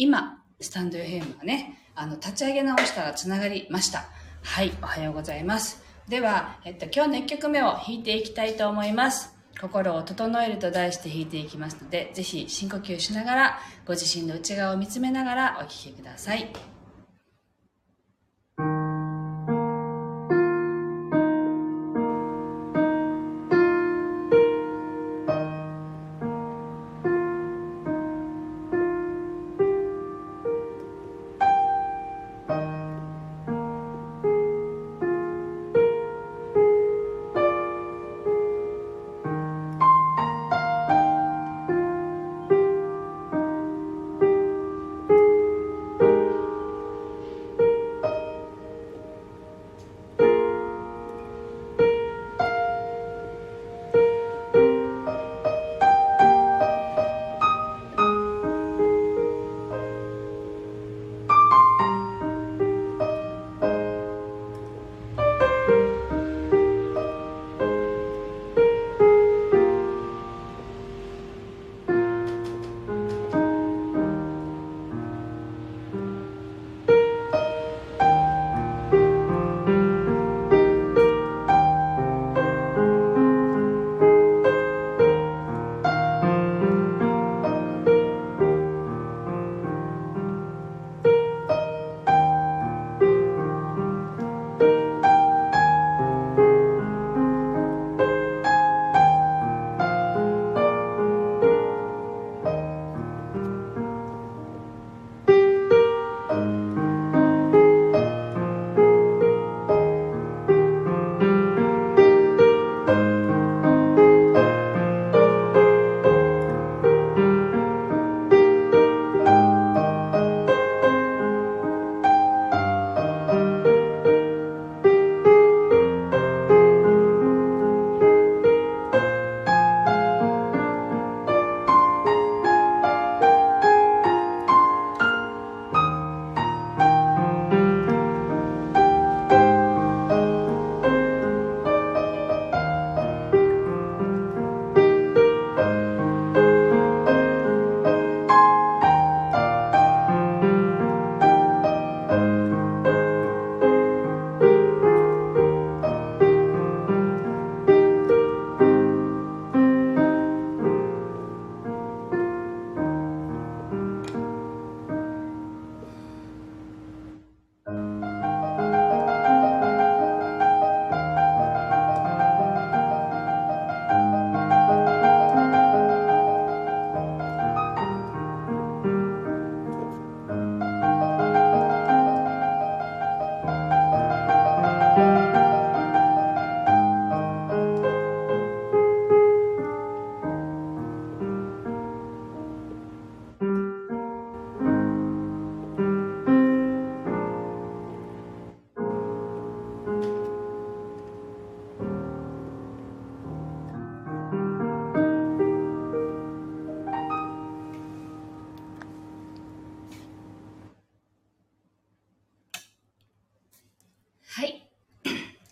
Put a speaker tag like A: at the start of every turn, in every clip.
A: 今、スタンド FM がね、あの、立ち上げ直したらつながりました。はい、おはようございます。では、えっと、今日の1曲目を弾いていきたいと思います。心を整えると題して弾いていきますので、ぜひ深呼吸しながら、ご自身の内側を見つめながらお聴きくださ。い。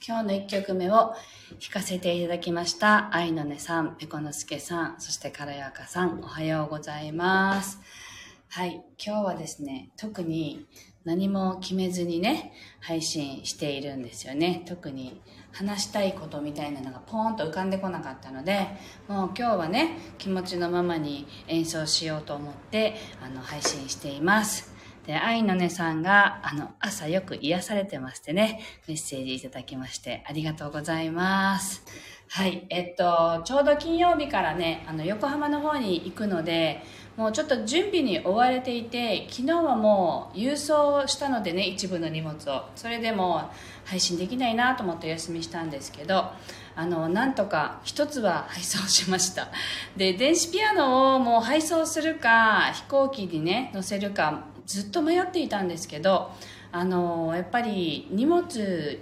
A: 今日の1曲目を弾かせていただきました。愛の音さん、ペコのすけさん、そしてからやかさん、おはようございます。はい。今日はですね、特に何も決めずにね、配信しているんですよね。特に話したいことみたいなのがポーンと浮かんでこなかったので、もう今日はね、気持ちのままに演奏しようと思って、あの、配信しています。で、愛のねさんが、あの、朝よく癒されてましてね、メッセージいただきまして、ありがとうございます。はい、えっと、ちょうど金曜日からね、あの、横浜の方に行くので、もうちょっと準備に追われていて、昨日はもう郵送したのでね、一部の荷物を。それでも配信できないなと思ってお休みしたんですけど、あの、なんとか一つは配送しました。で、電子ピアノをもう配送するか、飛行機にね、乗せるか、ずっと迷っていたんですけど、あのやっぱり荷物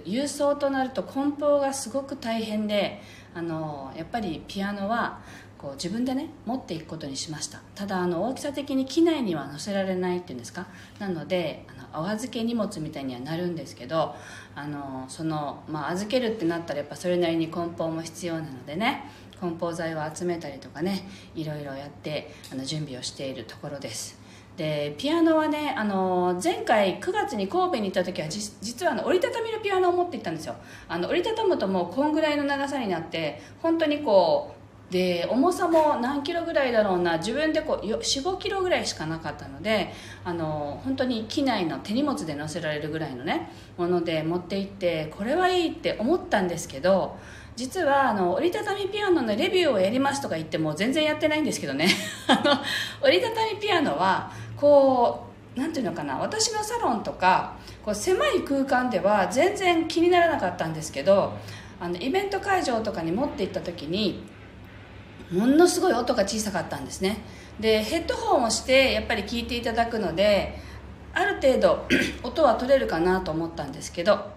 A: 郵送となると梱包がすごく大変であのやっぱりピアノはこう自分でね持っていくことにしましたただあの大きさ的に機内には載せられないっていうんですか？なのでお預け荷物みたいにはなるんですけどあのその、まあ、預けるってなったらやっぱそれなりに梱包も必要なのでね梱包材を集めたりとかねいろいろやってあの準備をしているところです。でピアノはねあの前回9月に神戸に行った時は実はあの折りたたみのピアノを持って行ったんですよ。あの折りたたむともうこんぐらいの長さになって本当にこうで重さも何キロぐらいだろうな自分でこう45キロぐらいしかなかったのであの本当に機内の手荷物で乗せられるぐらいのねもので持って行ってこれはいいって思ったんですけど実はあの折りたたみピアノのレビューをやりますとか言っても全然やってないんですけどね。折りたたみピアノはこう何ていうのかな私のサロンとかこう狭い空間では全然気にならなかったんですけどあのイベント会場とかに持って行った時にものすごい音が小さかったんですね。でヘッドホンをしてやっぱり聞いていただくのである程度 音は取れるかなと思ったんですけど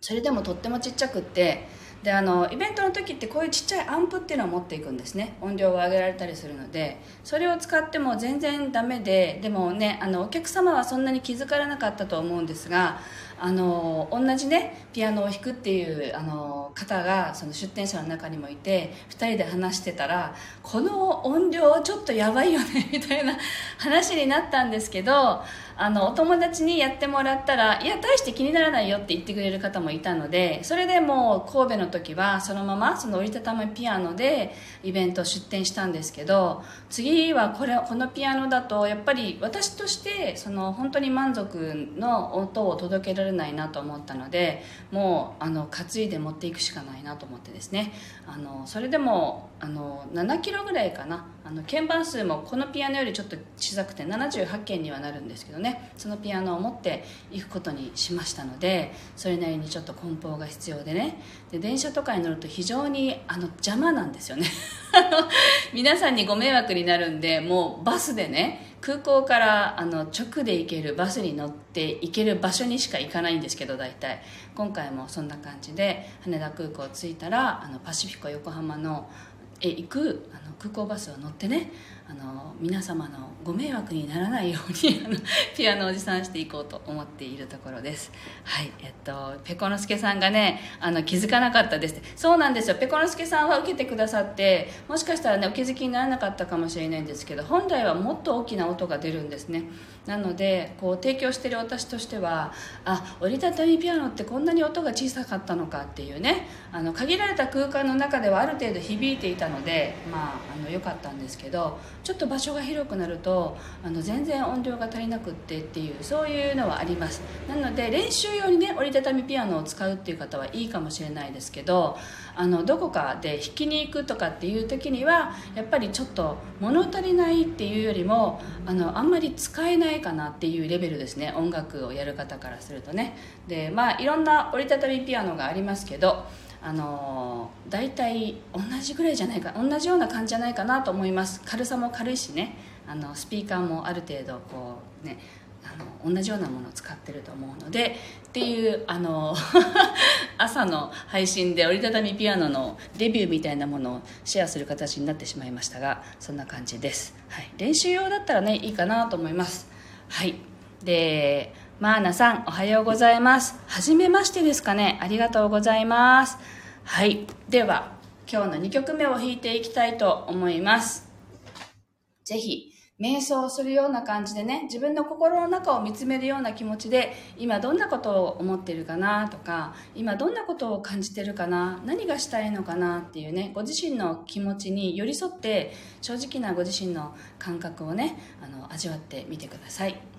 A: それでもとってもちっちゃくってであのイベントの時ってこういうちっちゃいアンプっていうのを持っていくんですね。音量を上げられたりするのでそれを使っても全然ダメででもねあのお客様はそんなに気づかれなかったと思うんですがあの同じねピアノを弾くっていうあの方がその出店者の中にもいて2人で話してたらこの音量ちょっとやばいよねみたいな話になったんですけどあのお友達にやってもらったらいや大して気にならないよって言ってくれる方もいたのでそれでもう神戸の時はそのままその折りたたみピアノでイベント出店したんですけど次はこれこのピアノだとやっぱり私としてその本当に満足の音を届けられないなと思ったのでもうあの担いで持っていくしかないなと思ってですね。あのそれでもあの7キロぐらいかな。あの鍵盤数もこのピアノよりちょっと小さくて78件にはなるんですけどね。そのピアノを持っていくことにしましたのでそれなりにちょっと梱包が必要でね。で電車とかに乗ると非常にあの邪魔なんですよね。皆さんにご迷惑になるんでもうバスでね空港からあの直で行けるバスに乗って行ける場所にしか行かないんですけど大体。今回もそんな感じで羽田空港着いたらあのパシフィコ横浜の行くあの空港バスを乗ってねあの皆様のご迷惑にならないように あのピアノを持参していこうと思っているところです。はいえっとペコノスケさんがねあの気づかなかったですそうなんですよ。ペコノスケさんは受けてくださってもしかしたらねお気づきにならなかったかもしれないんですけど本来はもっと大きな音が出るんですね。なのでこう提供してる私としてはあ折りたたみピアノってこんなに音が小さかったのかっていうねあの限られた空間の中ではある程度響いていたのでまああの良かったんですけどちょっと場所が広くなるとあの全然音量が足りなくってっていうそういうのはあります。なので練習用にね折りたたみピアノを使うっていう方はいいかもしれないですけどあのどこかで弾きに行くとかっていう時にはやっぱりちょっと物足りないっていうよりもあのあんまり使えないかなっていうレベルですね。音楽をやる方からするとね。でまあいろんな折りたたみピアノがありますけどあの大体同じぐらいじゃないか同じような感じじゃないかなと思います。軽さも軽いしね。あのスピーカーもある程度こうねあの同じようなものを使ってると思うのでっていうあの 朝の配信で折りたたみピアノのレビューみたいなものをシェアする形になってしまいましたがそんな感じです、はい、練習用だったらねいいかなと思いますはいでマーナさん、おはようございます。はじめましてですかね。ありがとうございます。はい。では、今日の2曲目を弾いていきたいと思います。ぜひ、瞑想するような感じでね、自分の心の中を見つめるような気持ちで、今どんなことを思ってるかなとか、今どんなことを感じてるかな、何がしたいのかなっていうね、ご自身の気持ちに寄り添って、正直なご自身の感覚をね、あの、味わってみてください。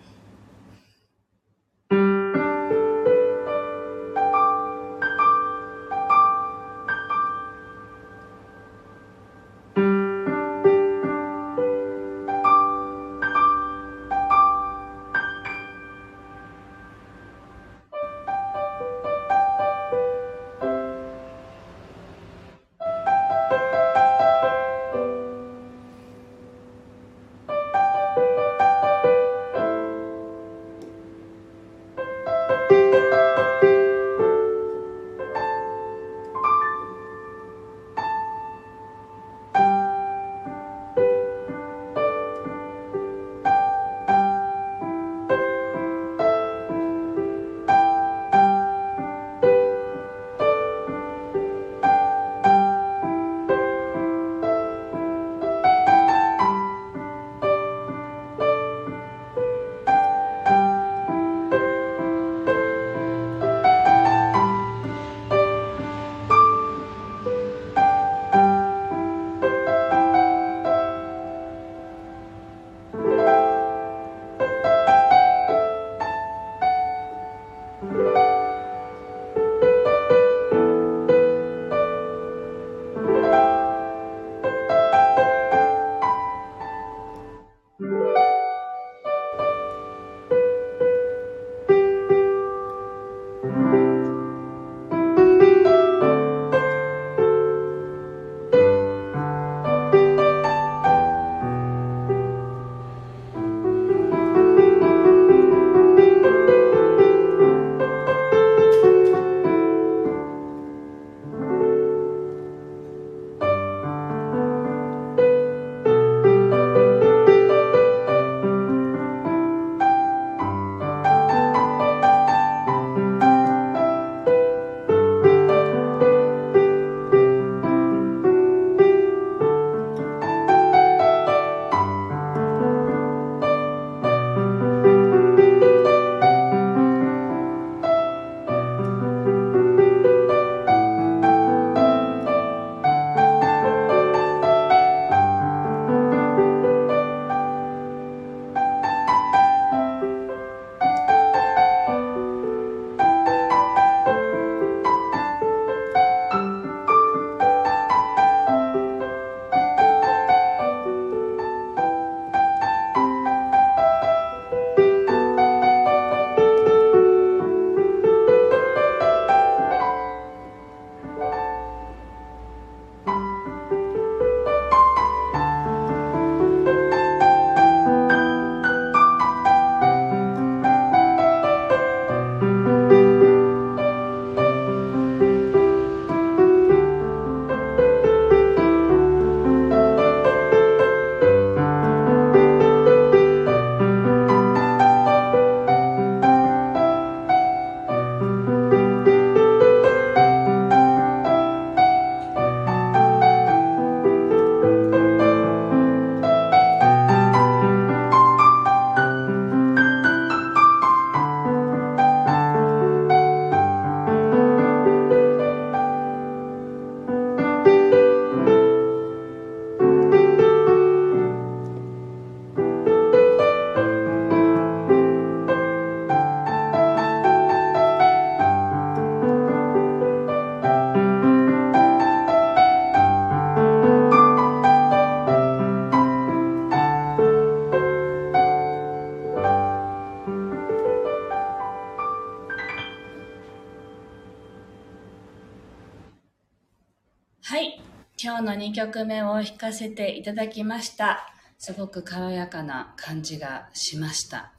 A: 2曲目を弾かせていただきました。すごく軽やかな感じがしました。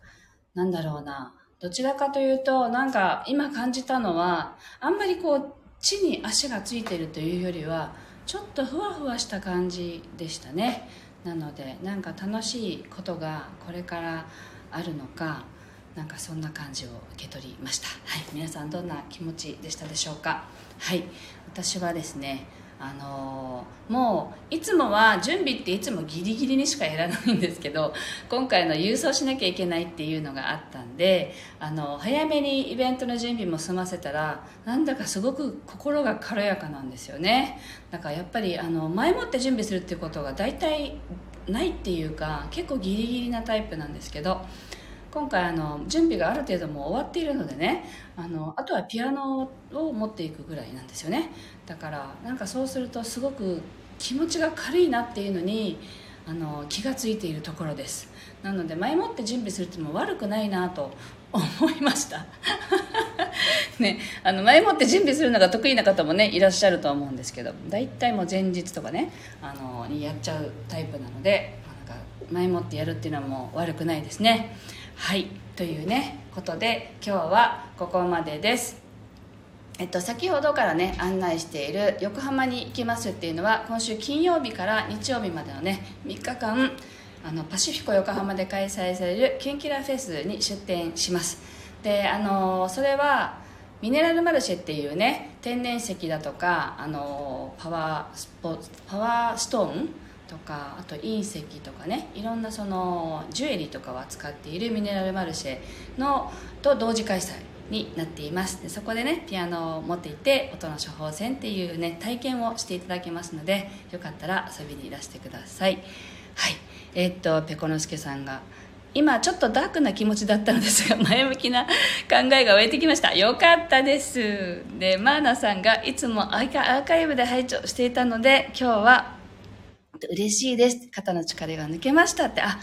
A: なんだろうな。どちらかというと、なんか今感じたのは、あんまりこう、地に足がついてるというよりは、ちょっとふわふわした感じでしたね。なので、なんか楽しいことがこれからあるのか、なんかそんな感じを受け取りました。はい。皆さんどんな気持ちでしたでしょうかはい。私はですね、あの、もういつもは準備っていつもギリギリにしかやらないんですけど 今回の郵送しなきゃいけないっていうのがあったんであの早めにイベントの準備も済ませたらなんだかすごく心が軽やかなんですよね。だからやっぱりあの前もって準備するっていうことが大体ないっていうか結構ギリギリなタイプなんですけど今回あの準備がある程度も終わっているのでねあのあとはピアノを持っていくぐらいなんですよね。だからなんかそうするとすごく気持ちが軽いなっていうのにあの気が付いているところです。なので前もって準備するっても悪くないなと思いました。ね、あの前もって準備するのが得意な方もねいらっしゃると思うんですけど大体もう前日とかねあのにやっちゃうタイプなのでなんか前もってやるっていうのはもう悪くないですね。はいというねことで今日はここまでです。えっと、先ほどからね案内している横浜に行きますっていうのは今週金曜日から日曜日までのね3日間あのパシフィコ横浜で開催されるキュンキラフェスに出店します。であのそれはミネラルマルシェっていうね天然石だとかあのパワースポーツパワーストーンとかあと隕石とかねいろんなそのジュエリーとかを扱っているミネラルマルシェのと同時開催になっています。でそこでねピアノを持っていて音の処方箋っていうね体験をしていただけますのでよかったら遊びにいらしてください。はい。えー、っとペコノスケさんが今ちょっとダークな気持ちだったのですが 前向きな考えが湧いてきました。よかったです。でマーナさんがいつもアーカイブで拝聴していたので今日は嬉しいです。肩の力が抜けましたって。あ、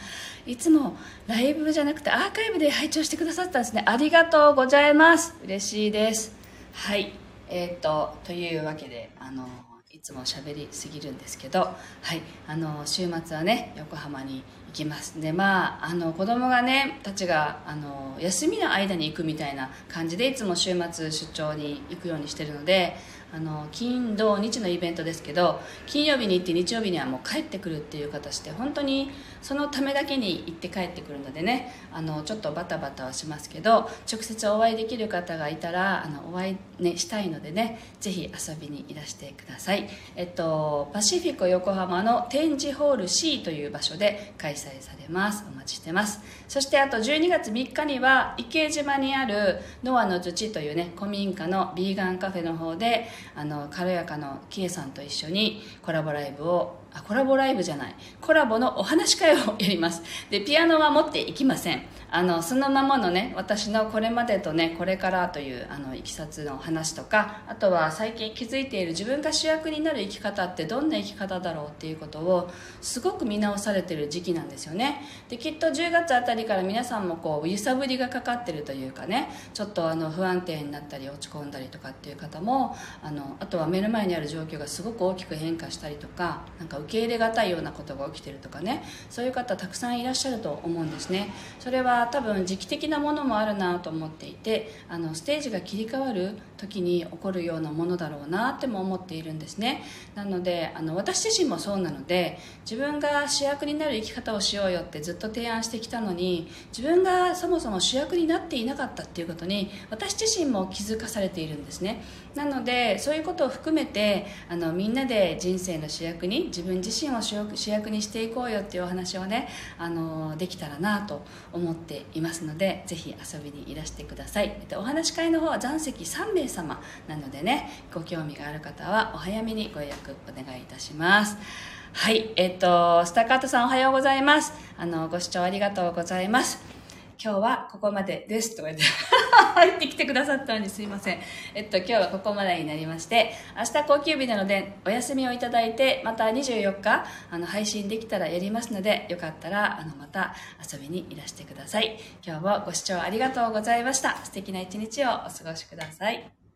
A: いつもライブじゃなくてアーカイブで拝聴してくださったんですね。ありがとうございます。嬉しいです。はい。えー、っと、というわけで、あの、いつも喋りすぎるんですけど、はい。あの、週末はね、横浜に行きますでまああの子供がねたちがあの休みの間に行くみたいな感じでいつも週末出張に行くようにしてるのであの金土日のイベントですけど金曜日に行って日曜日にはもう帰ってくるっていう形で本当にそのためだけに行って帰ってくるのでねあのちょっとバタバタはしますけど直接お会いできる方がいたらあのお会い、ね、したいのでねぜひ遊びにいらしてください、えっと、パシフィコ横浜の展示ホール C という場所で開催されます。お待ちしてます。そしてあと12月3日には池島にあるノアの土というね古民家のビーガンカフェの方であの軽やかのキエさんと一緒にコラボライブをあコラボライブじゃない。コラボのお話会をやります。でピアノは持っていきません。あのそのままのね私のこれまでとねこれからというあのいきさつの話とかあとは最近気づいている自分が主役になる生き方ってどんな生き方だろうっていうことをすごく見直されてる時期なんですよね。できっと10月あたりから皆さんもこう揺さぶりがかかってるというかねちょっとあの不安定になったり落ち込んだりとかっていう方もあのあとは目の前にある状況がすごく大きく変化したりとかなんか受け入れがたいようなことが起きてるとかねそういう方たくさんいらっしゃると思うんですね。それは多分時期的なものもあるなと思っていてあのステージが切り替わる時に起こるようなものだろうなっても思っているんですね。なのであの私自身もそうなので自分が主役になる生き方をしようよってずっと提案してきたのに自分がそもそも主役になっていなかったっていうことに私自身も気づかされているんですね。なのでそういうことを含めてあのみんなで人生の主役に自分自身を主役にしていこうよっていうお話をねあのできたらなと思ってていますのでぜひ遊びにいらしてください。お話し会の方は残席3名様なのでねご興味がある方はお早めにご予約お願いいたします。はい。えっ、とスタカートさんおはようございます。あのご視聴ありがとうございます。今日はここまでですとか言って入ってきてくださったのにすいません。えっと、今日はここまでになりまして、明日高級日なのでお休みをいただいて、また24日、あの、配信できたらやりますので、よかったら、あの、また遊びにいらしてください。今日もご視聴ありがとうございました。素敵な一日をお過ごしください。